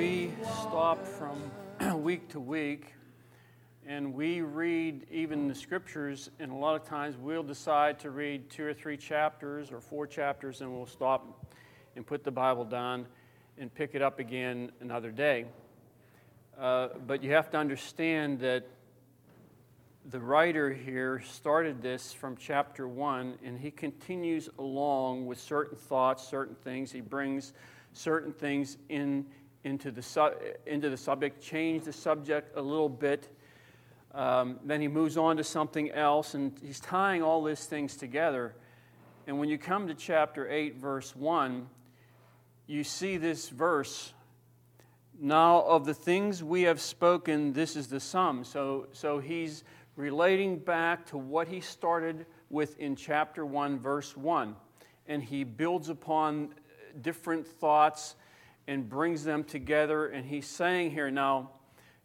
we stop from week to week and we read even the scriptures, and a lot of times we'll decide to read two or three chapters or four chapters, and we'll stop and put the Bible down and pick it up again another day. Uh, but you have to understand that the writer here started this from chapter one, and he continues along with certain thoughts, certain things. He brings certain things in, into, the su- into the subject, change the subject a little bit um, then he moves on to something else, and he's tying all these things together. And when you come to chapter 8, verse 1, you see this verse now of the things we have spoken this is the sum so so he's relating back to what he started with in chapter 1 verse 1 and he builds upon different thoughts and brings them together and he's saying here now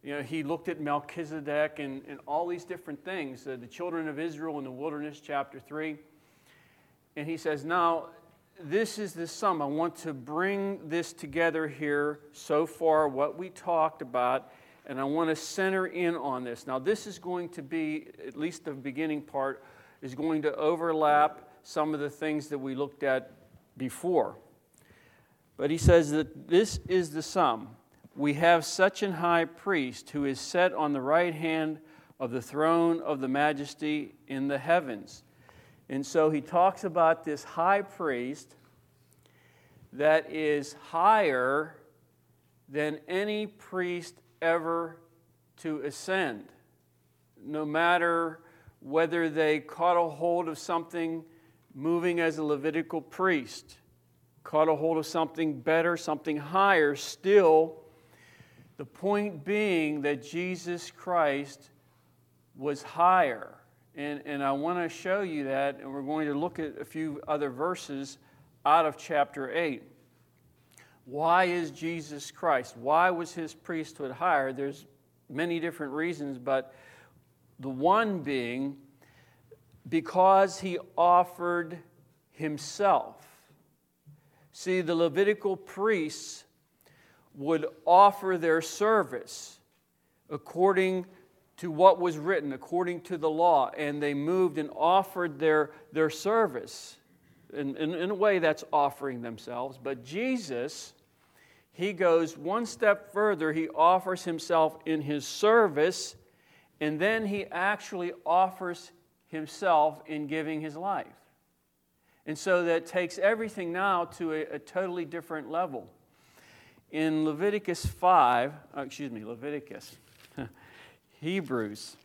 you know, he looked at Melchizedek and, and all these different things, uh, the children of Israel in the wilderness, chapter 3. And he says, Now, this is the sum. I want to bring this together here so far, what we talked about, and I want to center in on this. Now, this is going to be, at least the beginning part, is going to overlap some of the things that we looked at before. But he says that this is the sum we have such an high priest who is set on the right hand of the throne of the majesty in the heavens. And so he talks about this high priest that is higher than any priest ever to ascend. No matter whether they caught a hold of something moving as a Levitical priest, caught a hold of something better, something higher, still the point being that Jesus Christ was higher. And, and I want to show you that, and we're going to look at a few other verses out of chapter 8. Why is Jesus Christ? Why was his priesthood higher? There's many different reasons, but the one being because he offered himself. See, the Levitical priests would offer their service according to what was written, according to the law, and they moved and offered their, their service. In, in, in a way, that's offering themselves. But Jesus, he goes one step further. He offers himself in his service, and then he actually offers himself in giving his life. And so that takes everything now to a, a totally different level in Leviticus 5, oh, excuse me, Leviticus, Hebrews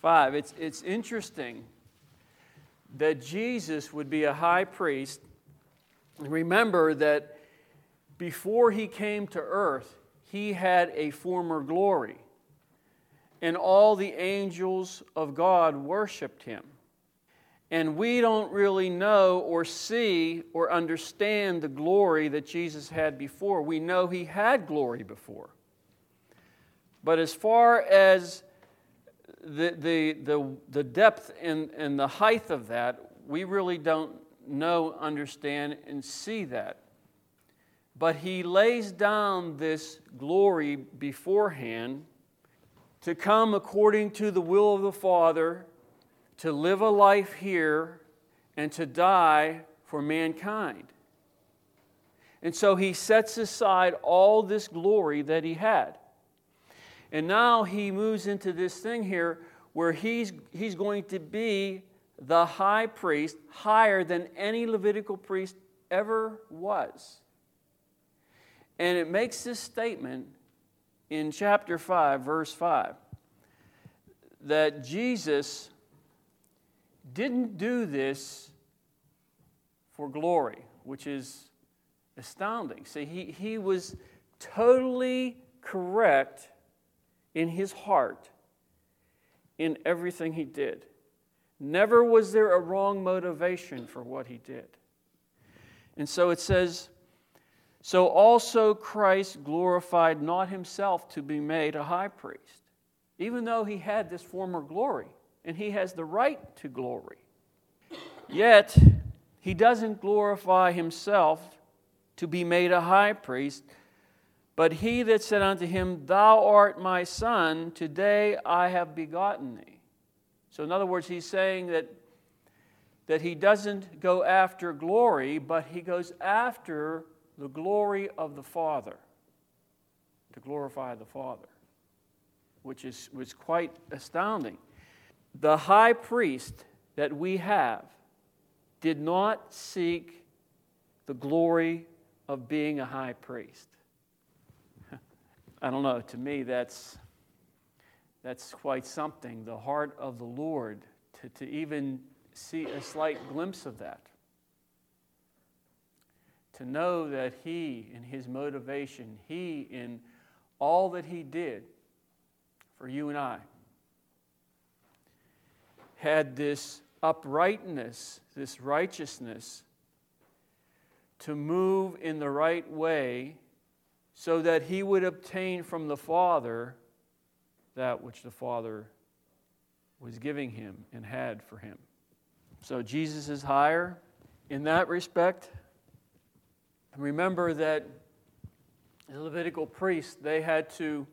5, it's, it's interesting that Jesus would be a high priest. Remember that before he came to earth, he had a former glory, and all the angels of God worshiped him and we don't really know or see or understand the glory that Jesus had before. We know he had glory before. But as far as the, the, the, the depth and, and the height of that, we really don't know, understand, and see that. But he lays down this glory beforehand to come according to the will of the Father to live a life here and to die for mankind. And so he sets aside all this glory that he had. And now he moves into this thing here where he's, he's going to be the high priest, higher than any Levitical priest ever was. And it makes this statement in chapter 5, verse 5, that Jesus didn't do this for glory, which is astounding. See, he, he was totally correct in his heart in everything he did. Never was there a wrong motivation for what he did. And so it says, So also Christ glorified not himself to be made a high priest, even though he had this former glory, and he has the right to glory. Yet, he doesn't glorify himself to be made a high priest, but he that said unto him, Thou art my son, today I have begotten thee. So, in other words, he's saying that, that he doesn't go after glory, but he goes after the glory of the Father, to glorify the Father, which is was quite astounding. The high priest that we have did not seek the glory of being a high priest. I don't know, to me, that's that's quite something, the heart of the Lord, to, to even see a slight glimpse of that. To know that He, in His motivation, He, in all that He did for you and I, had this uprightness, this righteousness, to move in the right way so that He would obtain from the Father that which the Father was giving him and had for him. So Jesus is higher in that respect. Remember that the Levitical priests, they had to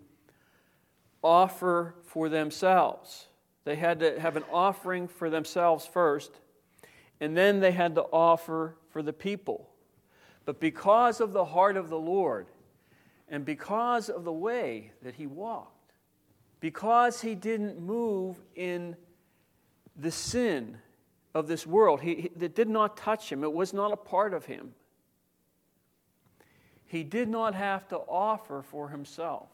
offer for themselves. They had to have an offering for themselves first, and then they had to offer for the people. But because of the heart of the Lord, and because of the way that he walked, because he didn't move in the sin of this world. He, he, it did not touch him, it was not a part of him. He did not have to offer for himself.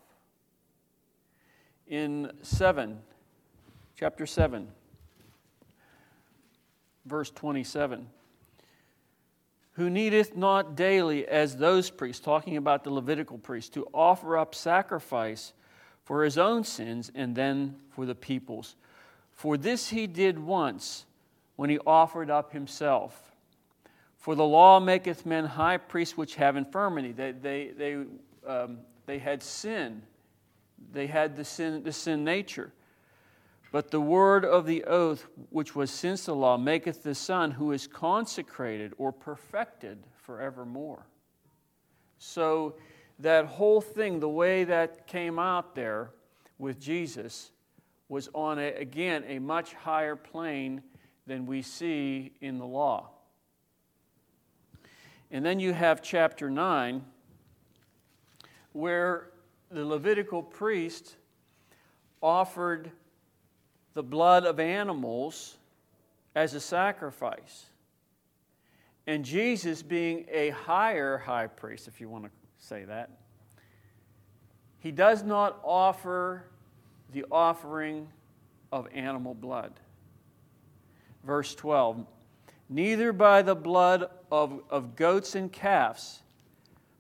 In 7, chapter 7, verse 27 who needeth not daily as those priests, talking about the Levitical priests, to offer up sacrifice for his own sins and then for the people's. For this he did once when he offered up himself. For the law maketh men high priests which have infirmity. They, they, they, um, they had sin, they had the sin, the sin nature. But the word of the oath, which was since the law, maketh the Son who is consecrated or perfected forevermore. So, that whole thing, the way that came out there with Jesus, was on, a, again, a much higher plane than we see in the law. And then you have chapter 9, where the Levitical priest offered the blood of animals as a sacrifice. And Jesus, being a higher high priest, if you want to say that. He does not offer the offering of animal blood. Verse 12 Neither by the blood of, of goats and calves,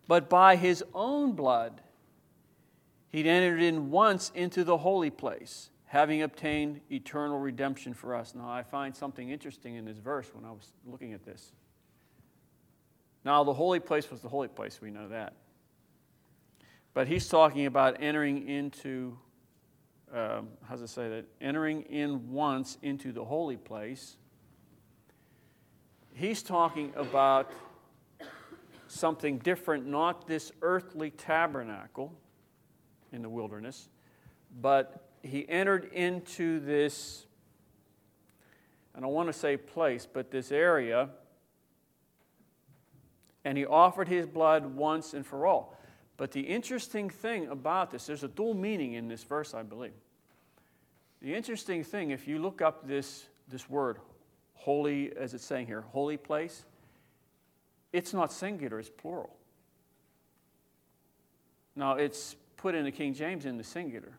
but by his own blood he'd entered in once into the holy place, having obtained eternal redemption for us. Now, I find something interesting in this verse when I was looking at this. Now, the holy place was the holy place, we know that. But he's talking about entering into, um, how does it say that? Entering in once into the holy place. He's talking about something different, not this earthly tabernacle in the wilderness, but he entered into this, and I don't want to say place, but this area, and he offered his blood once and for all. But the interesting thing about this, there's a dual meaning in this verse, I believe. The interesting thing, if you look up this, this word, holy, as it's saying here, holy place, it's not singular, it's plural. Now, it's put in the King James in the singular.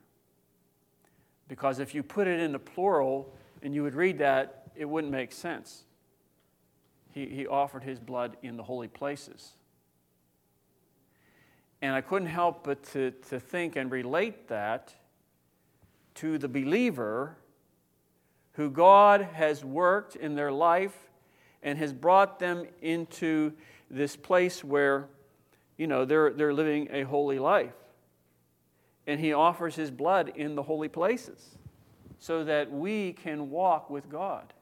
Because if you put it in the plural and you would read that, it wouldn't make sense. He, he offered his blood in the holy places. And I couldn't help but to, to think and relate that to the believer who God has worked in their life and has brought them into this place where, you know, they're, they're living a holy life. And He offers His blood in the holy places so that we can walk with God.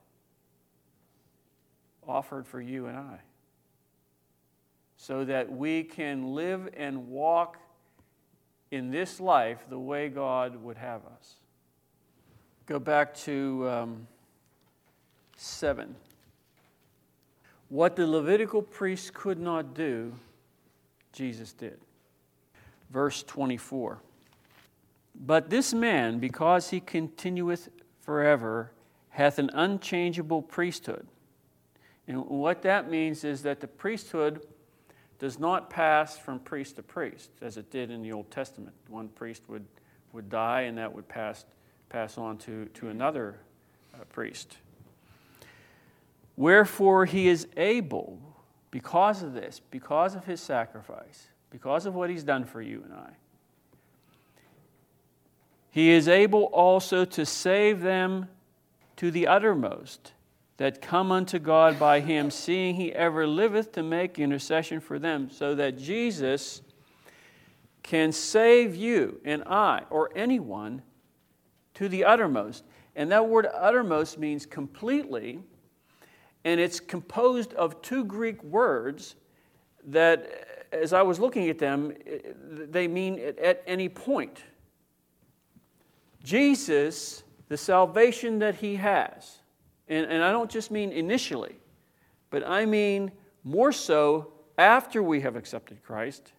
Offered for you and I. So that we can live and walk in this life the way God would have us. Go back to um, 7. What the Levitical priests could not do, Jesus did. Verse 24. But this man, because he continueth forever, hath an unchangeable priesthood. And what that means is that the priesthood does not pass from priest to priest, as it did in the Old Testament. One priest would, would die, and that would pass pass on to, to another uh, priest. Wherefore he is able, because of this, because of his sacrifice, because of what he's done for you and I, he is able also to save them to the uttermost that come unto God by him, seeing he ever liveth to make intercession for them, so that Jesus can save you and I or anyone to the uttermost. And that word uttermost means completely, and it's composed of two Greek words that, as I was looking at them, they mean at any point. Jesus, the salvation that he has, and, and I don't just mean initially, but I mean more so after we have accepted Christ,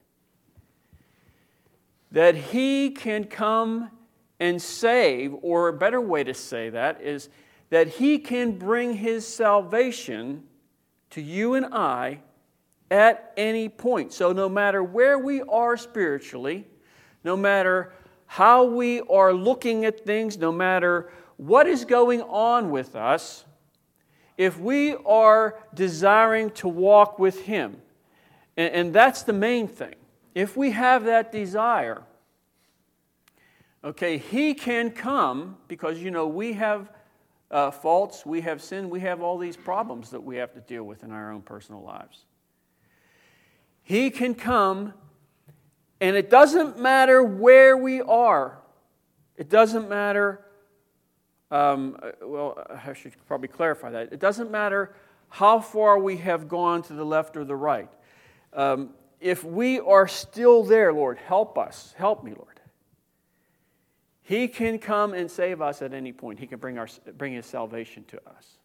that he can come and save, or a better way to say that is that He can bring His salvation to you and I at any point. So, no matter where we are spiritually, no matter how we are looking at things, no matter what is going on with us, if we are desiring to walk with Him, and, and that's the main thing, if we have that desire, Okay, he can come because, you know, we have uh, faults, we have sin, we have all these problems that we have to deal with in our own personal lives. He can come, and it doesn't matter where we are. It doesn't matter, um, well, I should probably clarify that. It doesn't matter how far we have gone to the left or the right. Um, if we are still there, Lord, help us. Help me, Lord. He can come and save us at any point. He can bring, our, bring His salvation to us.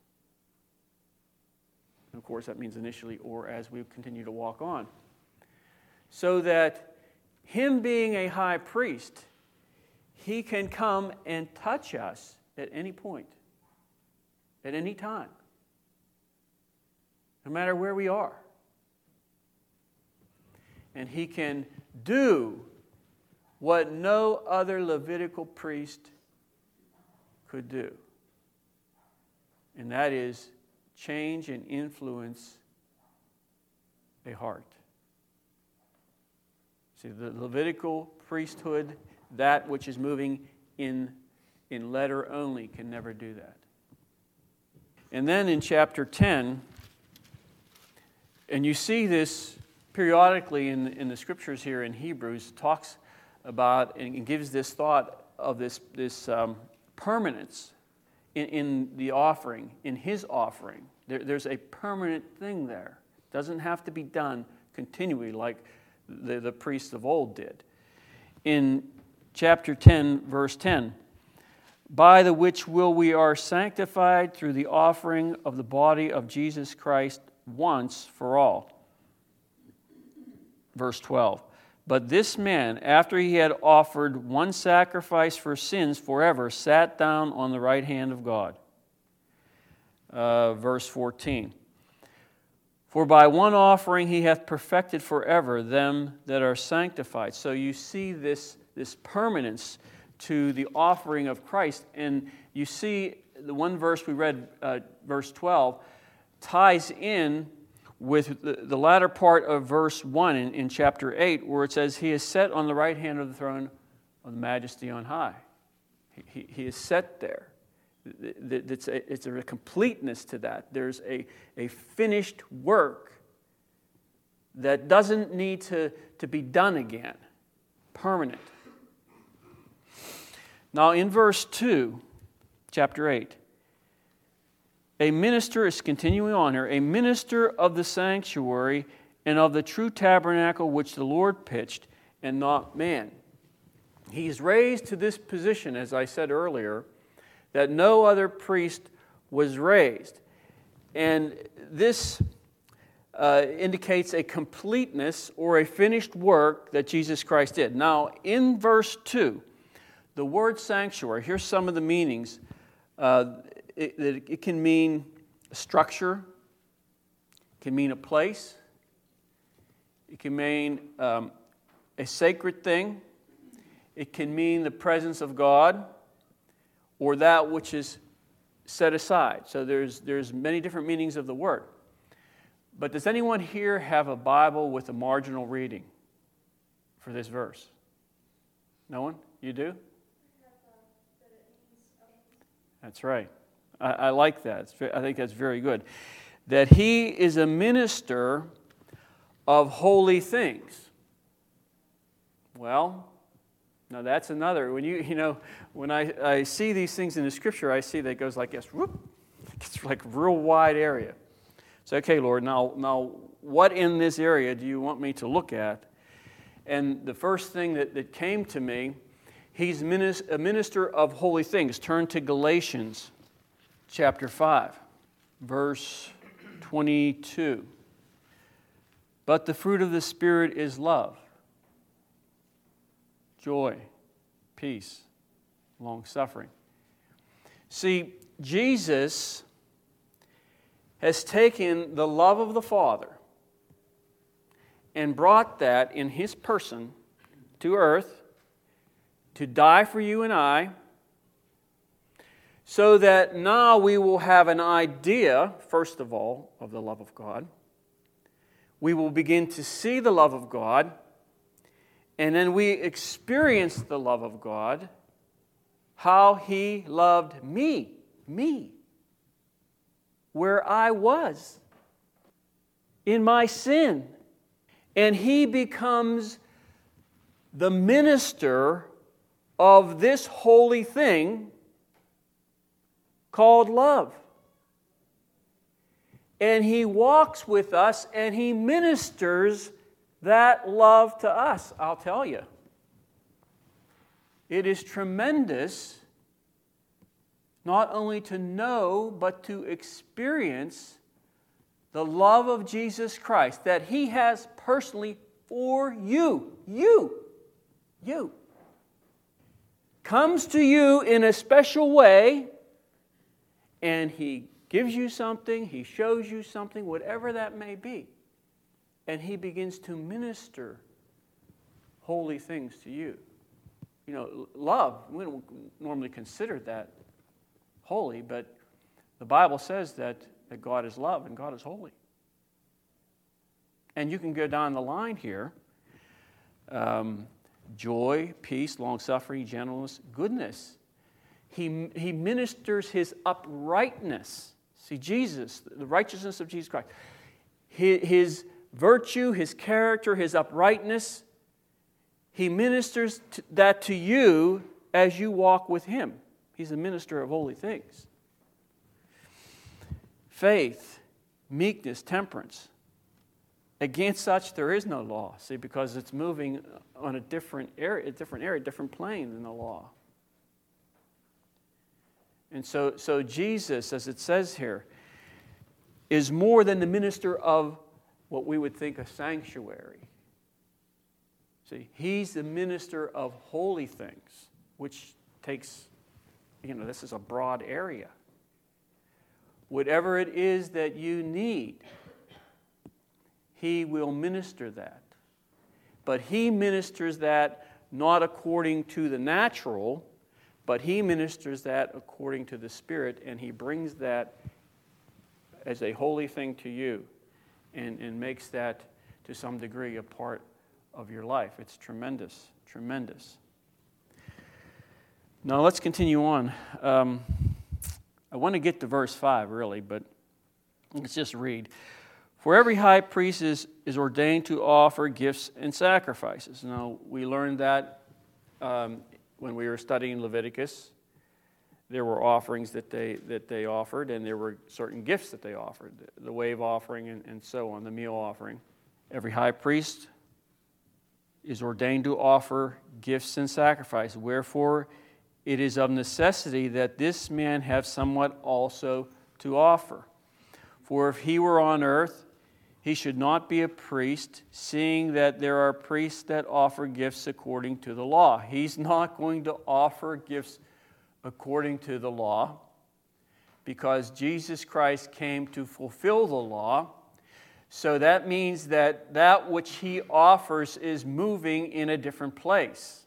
And of course, that means initially or as we continue to walk on. So that Him being a high priest, He can come and touch us at any point, at any time, no matter where we are. And He can do what no other Levitical priest could do. And that is change and influence a heart. See, the Levitical priesthood, that which is moving in, in letter only, can never do that. And then in chapter 10, and you see this periodically in, in the scriptures here in Hebrews, talks about and gives this thought of this, this um, permanence in, in, the offering, in his offering. There, there's a permanent thing there. It doesn't have to be done continually like the, the priests of old did. In chapter 10, verse 10, by the which will we are sanctified through the offering of the body of Jesus Christ once for all. Verse 12. But this man, after he had offered one sacrifice for sins forever, sat down on the right hand of God. Uh, verse 14. For by one offering he hath perfected forever them that are sanctified. So you see this, this permanence to the offering of Christ. And you see the one verse we read, uh, verse 12, ties in with the, the latter part of verse 1 in, in chapter 8, where it says, He is set on the right hand of the throne of the majesty on high. He, he, he is set there. It's a, it's a completeness to that. There's a, a finished work that doesn't need to, to be done again, permanent. Now, in verse 2, chapter 8, a minister is continuing on here, a minister of the sanctuary and of the true tabernacle which the Lord pitched, and not man. He's raised to this position, as I said earlier, that no other priest was raised. And this uh, indicates a completeness or a finished work that Jesus Christ did. Now, in verse 2, the word sanctuary, here's some of the meanings. Uh, it, it, can mean structure, it can mean a place, it can mean um, a sacred thing, it can mean the presence of God or that which is set aside. So there's, there's many different meanings of the word. But does anyone here have a Bible with a marginal reading for this verse? No one? You do? That's right. I, I like that. I think that's very good. That he is a minister of holy things. Well, now that's another. When you, you know, when I, I see these things in the scripture, I see that it goes like this, whoop, it's like a real wide area. So, okay, Lord, now, now what in this area do you want me to look at? And the first thing that, that came to me, he's a minister of holy things. Turn to Galatians chapter 5, verse 22. But the fruit of the Spirit is love joy, peace, long suffering. See, Jesus has taken the love of the Father and brought that in his person to earth to die for you and I, so that now we will have an idea, first of all, of the love of God. We will begin to see the love of God and then we experience the love of God, how He loved me, me, where I was in my sin. And He becomes the minister of this holy thing called love. And He walks with us and He ministers that love to us, I'll tell you. It is tremendous not only to know, but to experience the love of Jesus Christ that He has personally for you. You. You. Comes to you in a special way, and He gives you something, He shows you something, whatever that may be and he begins to minister holy things to you. You know, love, we don't normally consider that holy, but the Bible says that, that God is love and God is holy. And you can go down the line here um, joy, peace, long suffering, gentleness, goodness. He, he ministers his uprightness. See, Jesus, the righteousness of Jesus Christ, his, his virtue, his character, his uprightness. He ministers that to you as you walk with him. He's a minister of holy things. Faith, meekness, temperance. Against such there is no law. See, because it's moving on a different area, a different area, different plane than the law. And so, so Jesus, as it says here, is more than the minister of what we would think a sanctuary. See, he's the minister of holy things, which takes, you know, this is a broad area. Whatever it is that you need, he will minister that. But he ministers that not according to the natural, but he ministers that according to the Spirit, and he brings that as a holy thing to you and, and makes that to some degree a part of your life. It's tremendous, tremendous. Now let's continue on. Um, I want to get to verse 5 really, but let's just read. For every high priest is, is ordained to offer gifts and sacrifices. Now, we learned that um, when we were studying Leviticus. There were offerings that they, that they offered, and there were certain gifts that they offered the wave offering and, and so on, the meal offering. Every high priest is ordained to offer gifts and sacrifice. Wherefore, it is of necessity that this man have somewhat also to offer. For if he were on earth, he should not be a priest, seeing that there are priests that offer gifts according to the law. He's not going to offer gifts according to the law because Jesus Christ came to fulfill the law. So that means that that which he offers is moving in a different place.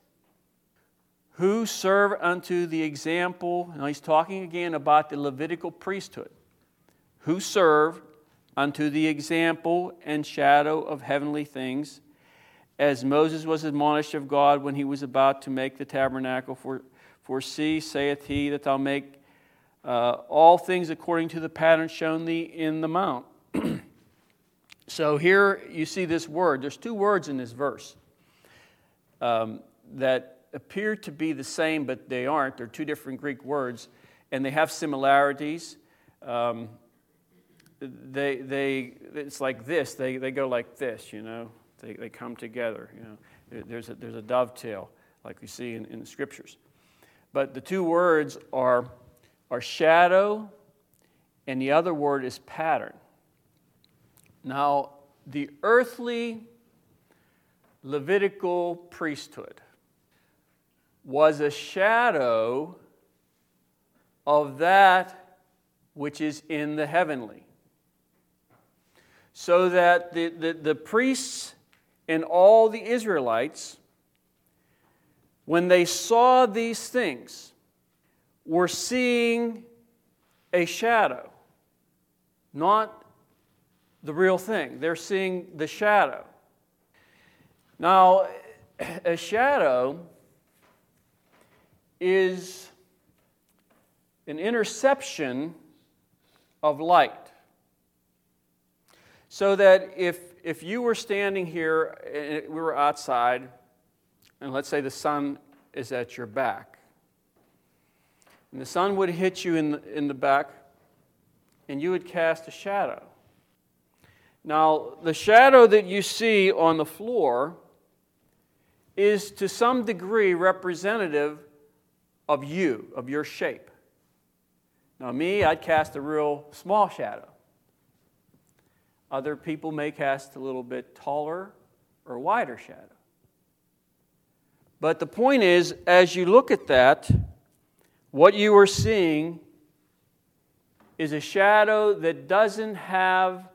Who serve unto the example, now he's talking again about the Levitical priesthood. Who serve unto the example and shadow of heavenly things, as Moses was admonished of God when he was about to make the tabernacle. For, for see, saith he, that thou make uh, all things according to the pattern shown thee in the mount. so here you see this word. There's two words in this verse um, that appear to be the same, but they aren't. They're two different Greek words, and they have similarities. Um, they, they, it's like this. They, they go like this, you know. They, they come together, you know. There's a, there's a dovetail, like we see in, in the scriptures. But the two words are, are shadow, and the other word is pattern. Now, the earthly Levitical priesthood was a shadow of that which is in the heavenly so that the, the, the priests and all the Israelites, when they saw these things, were seeing a shadow, not the real thing. They're seeing the shadow. Now, a shadow is an interception of light. So that if, if you were standing here and we were outside, and let's say the sun is at your back, and the sun would hit you in the, in the back, and you would cast a shadow. Now, the shadow that you see on the floor is to some degree representative of you, of your shape. Now, me, I'd cast a real small shadow. Other people may cast a little bit taller or wider shadow. But the point is, as you look at that, what you are seeing is a shadow that doesn't have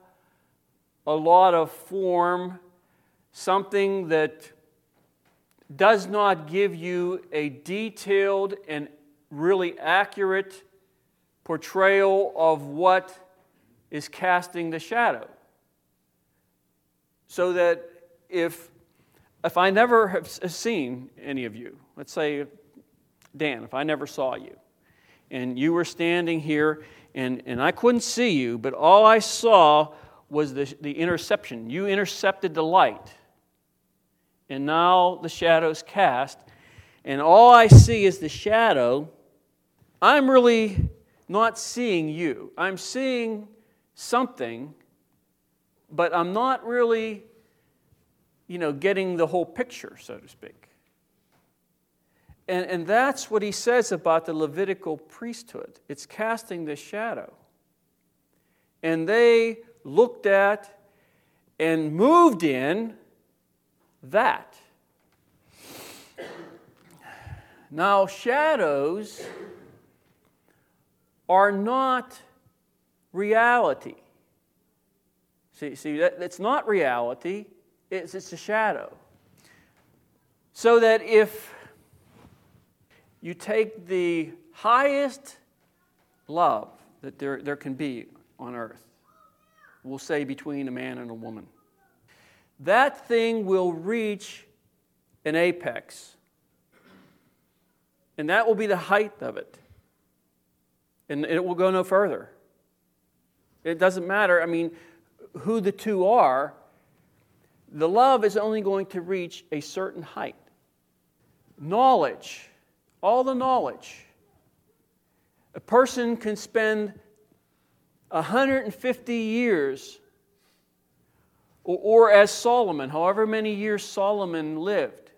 a lot of form, something that does not give you a detailed and really accurate portrayal of what is casting the shadow. So that if, if I never have seen any of you, let's say, Dan, if I never saw you, and you were standing here and, and I couldn't see you, but all I saw was the, the interception. You intercepted the light. And now the shadow's cast, and all I see is the shadow. I'm really not seeing you. I'm seeing something but I'm not really, you know, getting the whole picture, so to speak. And, and that's what he says about the Levitical priesthood it's casting the shadow. And they looked at and moved in that. Now, shadows are not reality. See, see that, that's not reality, it's, it's a shadow. So that if you take the highest love that there, there can be on earth, we'll say between a man and a woman, that thing will reach an apex. And that will be the height of it. and it will go no further. It doesn't matter, I mean, who the two are, the love is only going to reach a certain height. Knowledge, all the knowledge. A person can spend 150 years, or, or as Solomon, however many years Solomon lived,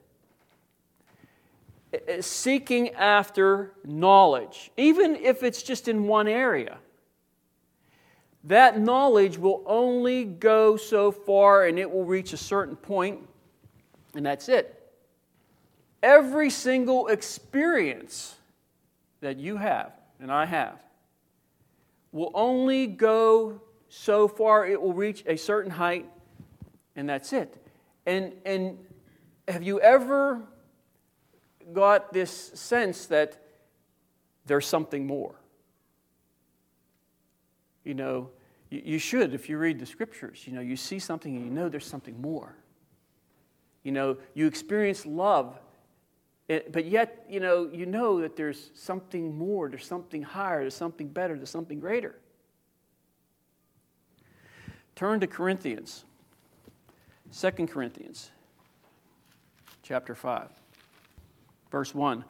seeking after knowledge, even if it's just in one area. That knowledge will only go so far and it will reach a certain point, and that's it. Every single experience that you have and I have will only go so far, it will reach a certain height, and that's it. And, and have you ever got this sense that there's something more? You know, you, you should if you read the scriptures. You know, you see something and you know there's something more. You know, you experience love eh, but yet, you know, you know that there's something more, there's something higher, there's something better, there's something greater. Turn to Corinthians, 2 Corinthians chapter 5, verse 1.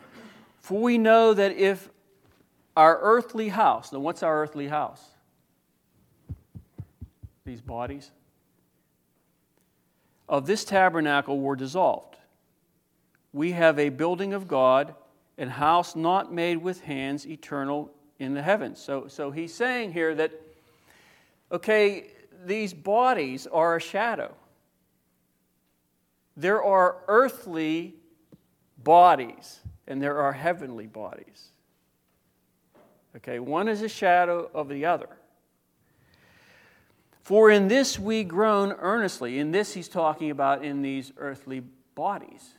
For we know that if our earthly house, now what's our earthly house? These bodies of this tabernacle were dissolved we have a building of God and house not made with hands, eternal in the heavens. So, so he's saying here that, okay, these bodies are a shadow. There are earthly bodies and there are heavenly bodies. Okay, one is a shadow of the other. For in this we groan earnestly. In this, he's talking about in these earthly bodies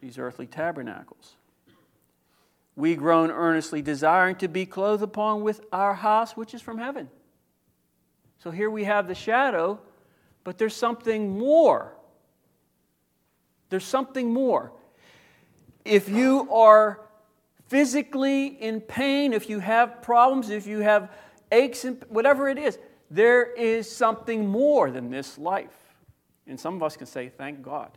these earthly tabernacles. We groan earnestly, desiring to be clothed upon with our house which is from heaven. So here we have the shadow, but there's something more. There's something more. If you are physically in pain, if you have problems, if you have aches, and whatever it is, there is something more than this life. And some of us can say, Thank God.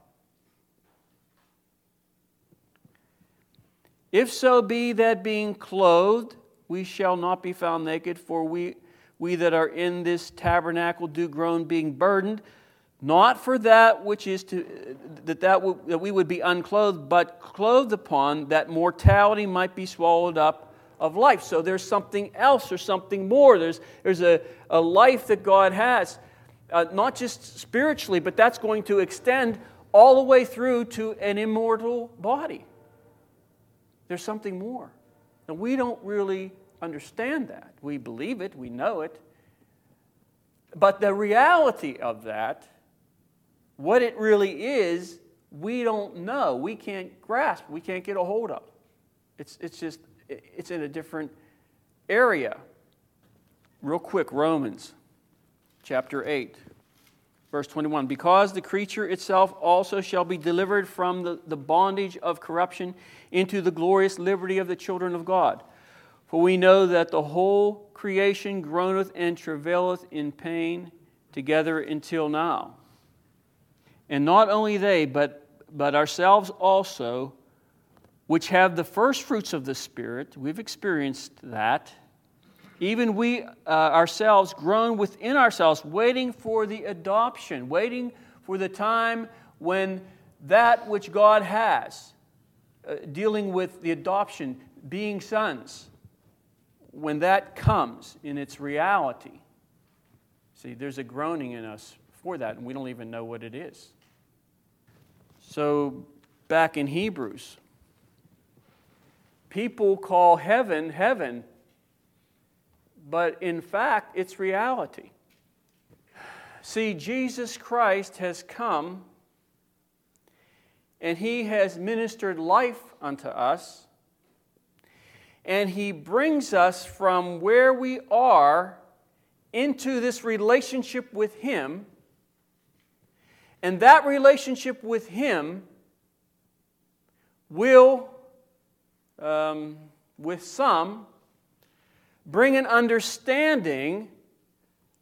If so be that being clothed, we shall not be found naked, for we, we that are in this tabernacle do groan, being burdened, not for that which is to that that, w- that we would be unclothed, but clothed upon that mortality might be swallowed up of life. So there's something else, or something more. There's, there's a, a life that God has, uh, not just spiritually, but that's going to extend all the way through to an immortal body. There's something more. And we don't really understand that. We believe it, we know it. But the reality of that, what it really is, we don't know. We can't grasp. We can't get a hold of. It's, it's just, it's in a different area. Real quick, Romans chapter 8. Verse 21 Because the creature itself also shall be delivered from the, the bondage of corruption into the glorious liberty of the children of God. For we know that the whole creation groaneth and travaileth in pain together until now. And not only they, but, but ourselves also, which have the first fruits of the Spirit, we've experienced that even we uh, ourselves groan within ourselves, waiting for the adoption, waiting for the time when that which God has, uh, dealing with the adoption, being sons, when that comes in its reality. See, there's a groaning in us for that, and we don't even know what it is. So, back in Hebrews, people call heaven heaven but in fact, it's reality. See, Jesus Christ has come and he has ministered life unto us, and he brings us from where we are into this relationship with him. And that relationship with him will, um, with some, bring an understanding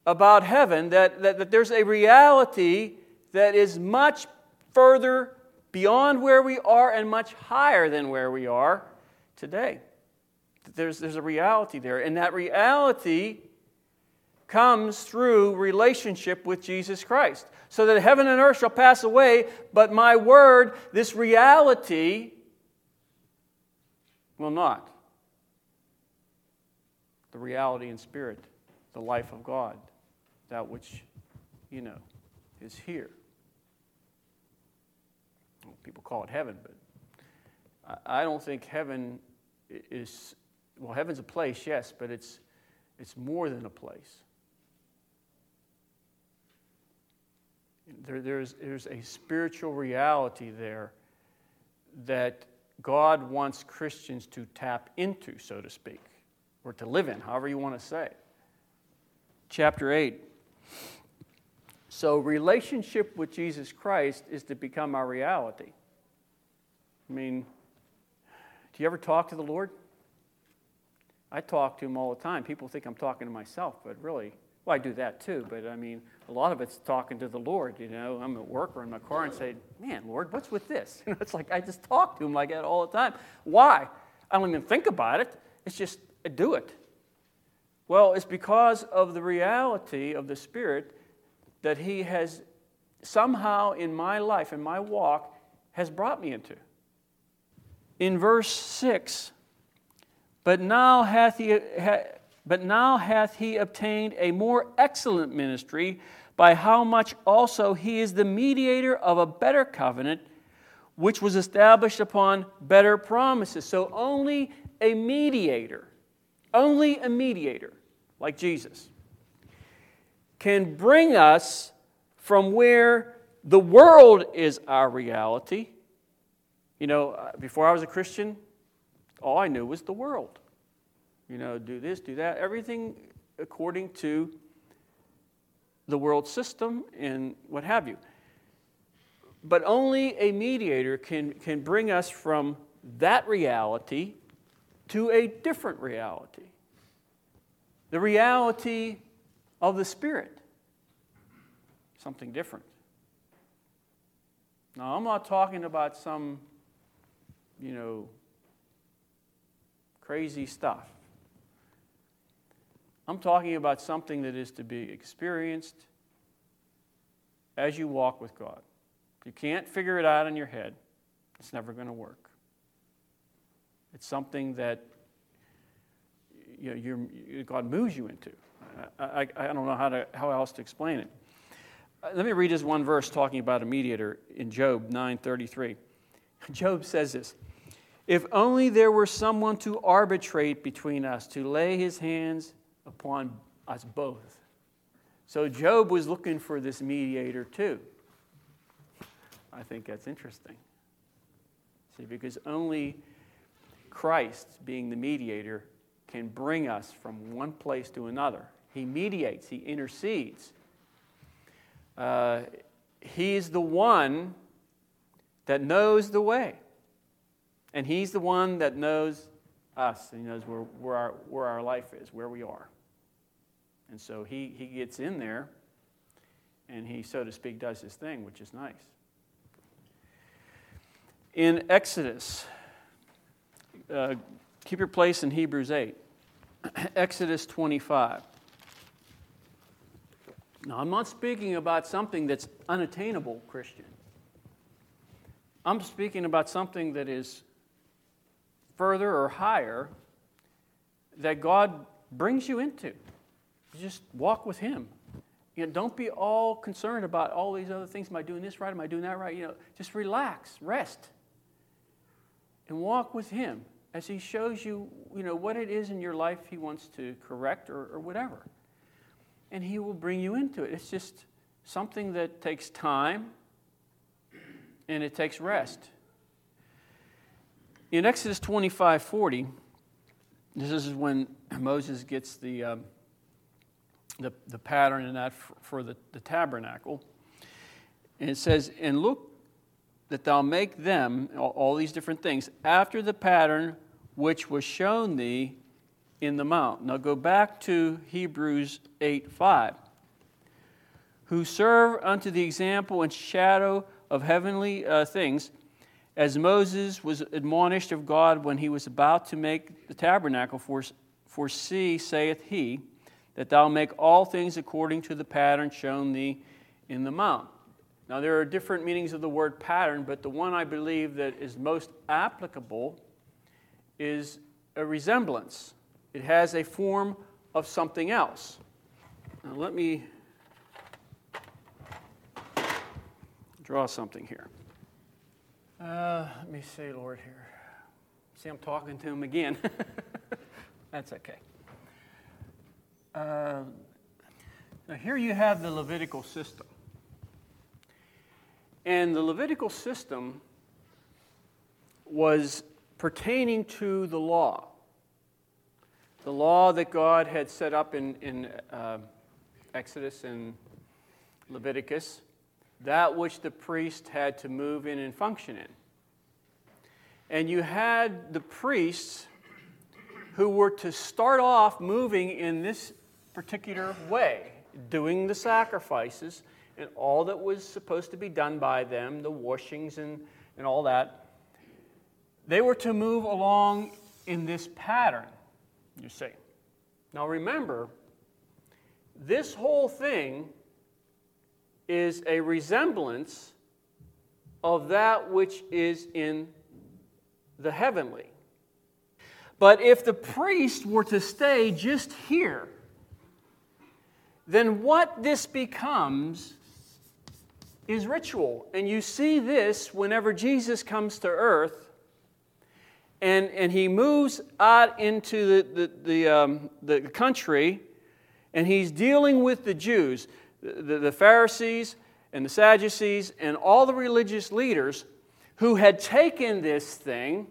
about heaven that, that, that there's a reality that is much further beyond where we are and much higher than where we are today. There's, there's a reality there. And that reality comes through relationship with Jesus Christ. So that heaven and earth shall pass away, but my word, this reality, will not. The reality in spirit, the life of God, that which, you know, is here. People call it heaven, but I don't think heaven is, well, heaven's a place, yes, but it's, it's more than a place. There, there's, there's a spiritual reality there that God wants Christians to tap into, so to speak, or to live in, however you want to say. Chapter 8. So, relationship with Jesus Christ is to become our reality. I mean, do you ever talk to the Lord? I talk to him all the time. People think I'm talking to myself, but really, well, I do that too, but I mean, a lot of it's talking to the Lord. You know, I'm at work or in my car and say, "Man, Lord, what's with this?" You know, it's like I just talk to Him like that all the time. Why? I don't even think about it. It's just I do it. Well, it's because of the reality of the Spirit that He has somehow in my life, in my walk, has brought me into. In verse six, but now hath he. But now hath he obtained a more excellent ministry, by how much also he is the mediator of a better covenant, which was established upon better promises. So only a mediator, only a mediator, like Jesus, can bring us from where the world is our reality. You know, uh, before I was a Christian, all I knew was the world you know, do this, do that, everything according to the world system and what have you. But only a mediator can, can bring us from that reality to a different reality the reality of the Spirit. Something different. Now, I'm not talking about some, you know, crazy stuff. I'm talking about something that is to be experienced as you walk with God. You can't figure it out in your head, it's never going to work. It's something that you know, God moves you into. I, I, I, don't know how, to, how else to explain it. Uh, let me read this one verse talking about a mediator in Job 9:33. Job says this: "If only there were someone to arbitrate between us, to lay his hands upon us both. So Job was looking for this mediator too. I think that's interesting. See, because only Christ, being the mediator, can bring us from one place to another. He mediates, he intercedes. Uh, he's the one that knows the way. And he's the one that knows us. He knows where, where, our, where our life is, where we are. And so he, he gets in there and he, so to speak, does his thing, which is nice. In Exodus, uh, keep your place in Hebrews 8. Exodus 25. Now, I'm not speaking about something that's unattainable, Christian. I'm speaking about something that is further or higher that God brings you into. Just walk with Him. You know, don't be all concerned about all these other things. Am I doing this right? Am I doing that right? You know, just relax, rest, and walk with Him as He shows you, you know, what it is in your life He wants to correct or, or whatever. And He will bring you into it. It's just something that takes time and it takes rest. In Exodus 25 40, this is when Moses gets the. Um, the, the pattern in that for, for the, the tabernacle. And it says, And look that thou make them, all, all these different things, after the pattern which was shown thee in the mount. Now go back to Hebrews 8 5. Who serve unto the example and shadow of heavenly uh, things, as Moses was admonished of God when he was about to make the tabernacle. For, for see, saith he, that thou make all things according to the pattern shown thee in the mount. Now, there are different meanings of the word pattern, but the one I believe that is most applicable is a resemblance. It has a form of something else. Now, let me draw something here. Uh, let me see, Lord, here. See, I'm talking to him again. That's okay. Uh, now, here you have the Levitical system. And the Levitical system was pertaining to the law. The law that God had set up in, in uh, Exodus and Leviticus, that which the priest had to move in and function in. And you had the priests who were to start off moving in this particular way, doing the sacrifices and all that was supposed to be done by them, the washings and, and all that, they were to move along in this pattern, you see. Now remember, this whole thing is a resemblance of that which is in the heavenly. But if the priest were to stay just here, then what this becomes is ritual. And you see this whenever Jesus comes to earth and, and he moves out into the, the, the, um, the country and he's dealing with the Jews, the, the Pharisees and the Sadducees and all the religious leaders who had taken this thing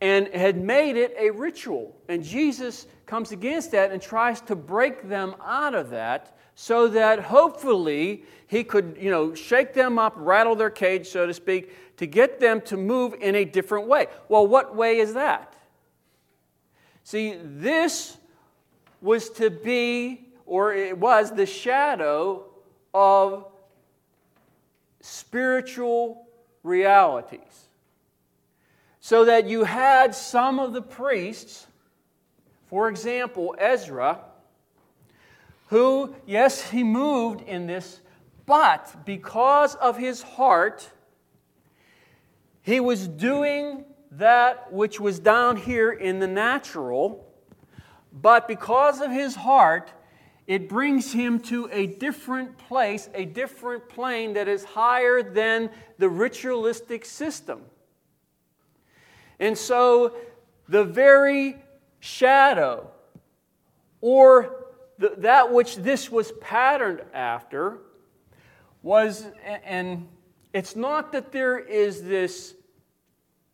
and had made it a ritual. And Jesus comes against that and tries to break them out of that so that hopefully he could, you know, shake them up, rattle their cage, so to speak, to get them to move in a different way. Well, what way is that? See, this was to be, or it was the shadow of spiritual realities. So that you had some of the priests, for example, Ezra, who, yes, he moved in this, but because of his heart, he was doing that which was down here in the natural, but because of his heart, it brings him to a different place, a different plane that is higher than the ritualistic system. And so, the very shadow or the, that which this was patterned after was, and it's not that there is this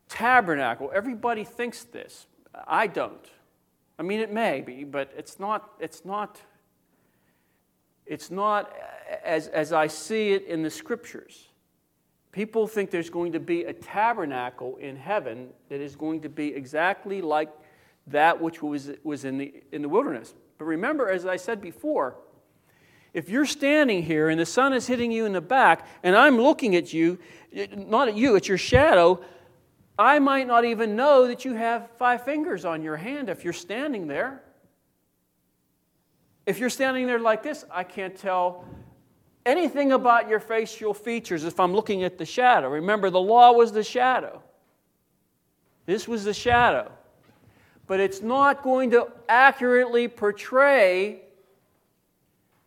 tabernacle. Everybody thinks this. I don't. I mean, it may be, but it's not, it's not, it's not as, as I see it in the scriptures. People think there's going to be a tabernacle in heaven that is going to be exactly like that which was, was in, the, in the wilderness. But remember, as I said before, if you're standing here and the sun is hitting you in the back, and I'm looking at you, not at you, it's your shadow, I might not even know that you have five fingers on your hand if you're standing there. If you're standing there like this, I can't tell anything about your facial features if I'm looking at the shadow. Remember, the law was the shadow. This was the shadow but it's not going to accurately portray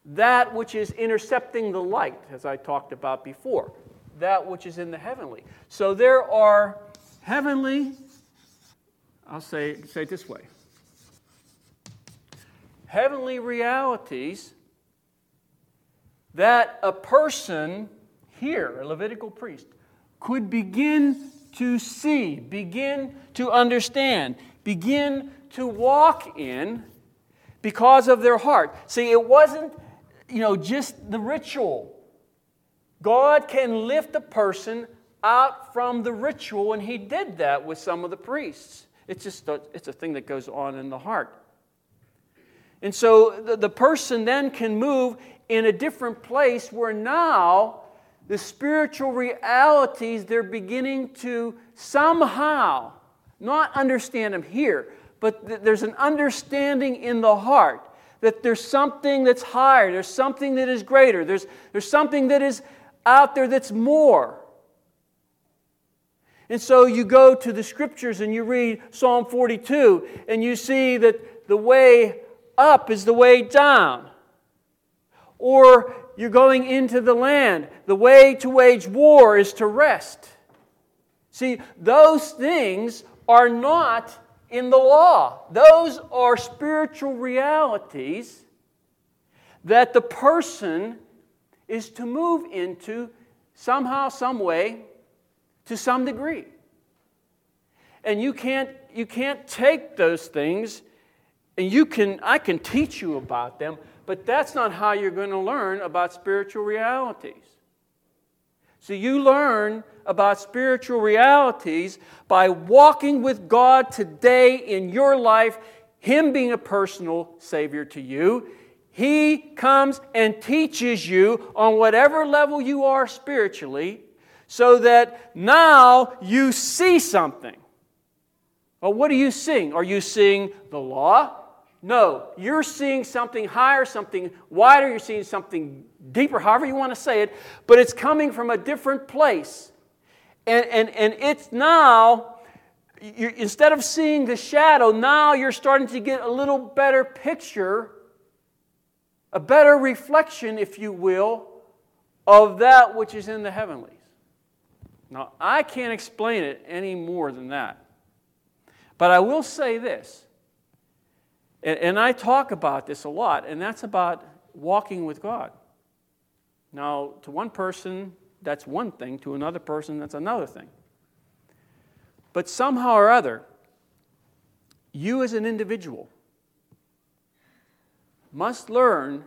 that which is intercepting the light, as I talked about before, that which is in the heavenly. So there are heavenly, I'll say, say it this way heavenly realities that a person here, a Levitical priest, could begin to see, begin to understand begin to walk in because of their heart. See, it wasn't, you know, just the ritual. God can lift a person out from the ritual, and he did that with some of the priests. It's just a, it's a thing that goes on in the heart. And so the, the person then can move in a different place where now the spiritual realities they're beginning to somehow not understand them here, but th- there's an understanding in the heart that there's something that's higher, there's something that is greater, there's, there's something that is out there that's more. And so you go to the scriptures and you read Psalm 42, and you see that the way up is the way down. Or you're going into the land. The way to wage war is to rest. See, those things are not in the law, those are spiritual realities that the person is to move into somehow, some way, to some degree. And you can't, you can't take those things and you can, I can teach you about them, but that's not how you're going to learn about spiritual realities. So you learn about spiritual realities by walking with God today in your life, Him being a personal Savior to you. He comes and teaches you on whatever level you are spiritually so that now you see something. Well, what are you seeing? Are you seeing the law? No, you're seeing something higher, something wider, you're seeing something deeper, however you want to say it, but it's coming from a different place. And, and, and it's now, instead of seeing the shadow, now you're starting to get a little better picture, a better reflection, if you will, of that which is in the heavenlies. Now, I can't explain it any more than that. But I will say this and, and I talk about this a lot, and that's about walking with God. Now, to one person, that's one thing, to another person, that's another thing. But somehow or other, you as an individual must learn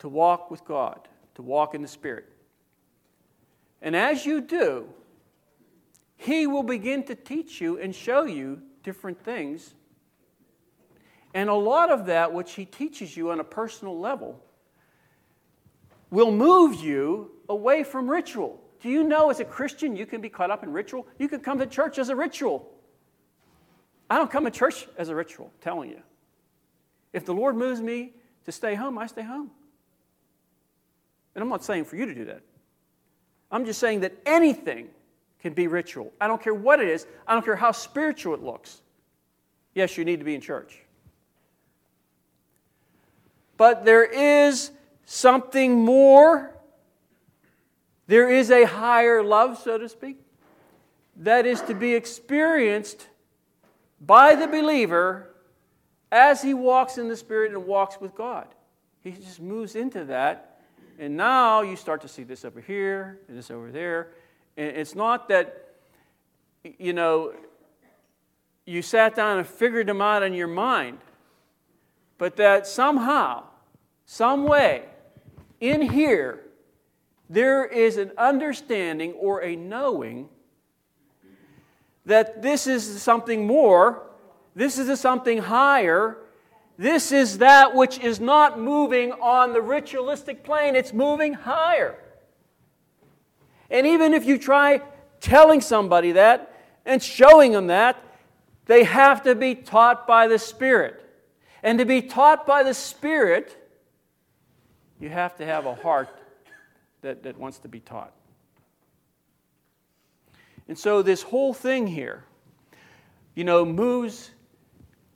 to walk with God, to walk in the Spirit. And as you do, He will begin to teach you and show you different things and a lot of that, which he teaches you on a personal level, will move you away from ritual. Do you know as a Christian you can be caught up in ritual? You can come to church as a ritual. I don't come to church as a ritual, telling you. If the Lord moves me to stay home, I stay home. And I'm not saying for you to do that. I'm just saying that anything can be ritual. I don't care what it is, I don't care how spiritual it looks. Yes, you need to be in church. But there is something more. There is a higher love, so to speak, that is to be experienced by the believer as he walks in the Spirit and walks with God. He just moves into that. And now you start to see this over here and this over there. And it's not that, you know, you sat down and figured them out in your mind but that somehow, some way, in here, there is an understanding or a knowing that this is something more, this is something higher, this is that which is not moving on the ritualistic plane, it's moving higher. And even if you try telling somebody that and showing them that, they have to be taught by the Spirit. And to be taught by the Spirit, you have to have a heart that, that wants to be taught. And so, this whole thing here, you know, moves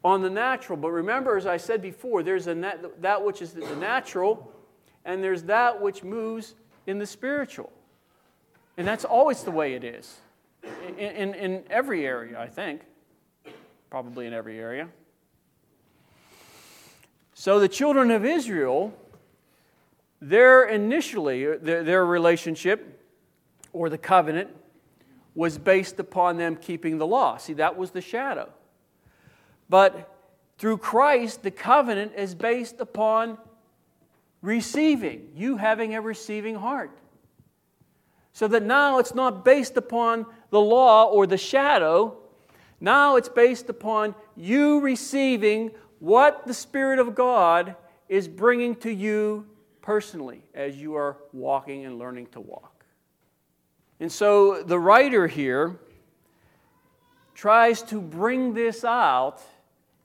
on the natural. But remember, as I said before, there's a nat- that which is the natural, and there's that which moves in the spiritual. And that's always the way it is in, in, in every area, I think. Probably in every area. So the children of Israel, their initially, their, their relationship or the covenant was based upon them keeping the law. See, that was the shadow. But through Christ, the covenant is based upon receiving, you having a receiving heart. So that now it's not based upon the law or the shadow, now it's based upon you receiving what the Spirit of God is bringing to you personally as you are walking and learning to walk. And so the writer here tries to bring this out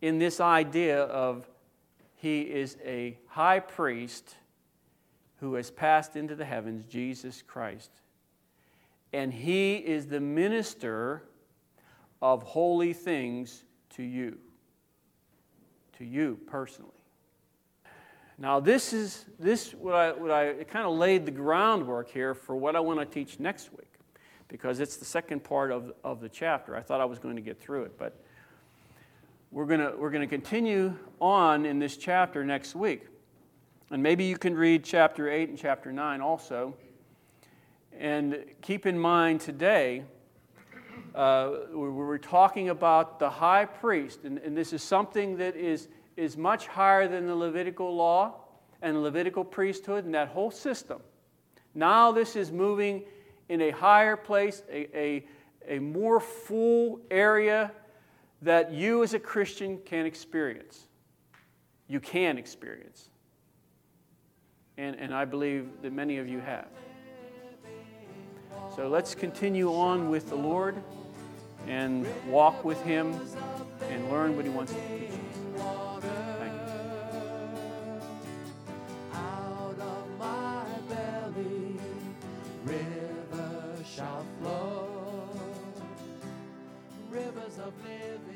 in this idea of he is a high priest who has passed into the heavens, Jesus Christ. And he is the minister of holy things to you, to you personally. Now, this is this what I, what I kind of laid the groundwork here for what I want to teach next week, because it's the second part of, of the chapter. I thought I was going to get through it, but we're going to, we're going to continue on in this chapter next week. And maybe you can read chapter 8 and chapter 9 also. And keep in mind today, uh, we're talking about the high priest, and, and this is something that is is much higher than the Levitical law and the Levitical priesthood and that whole system. Now, this is moving in a higher place, a, a, a more full area that you as a Christian can experience. You can experience. And, and I believe that many of you have. So let's continue on with the Lord and walk with Him and learn what He wants to teach us. You. Of living.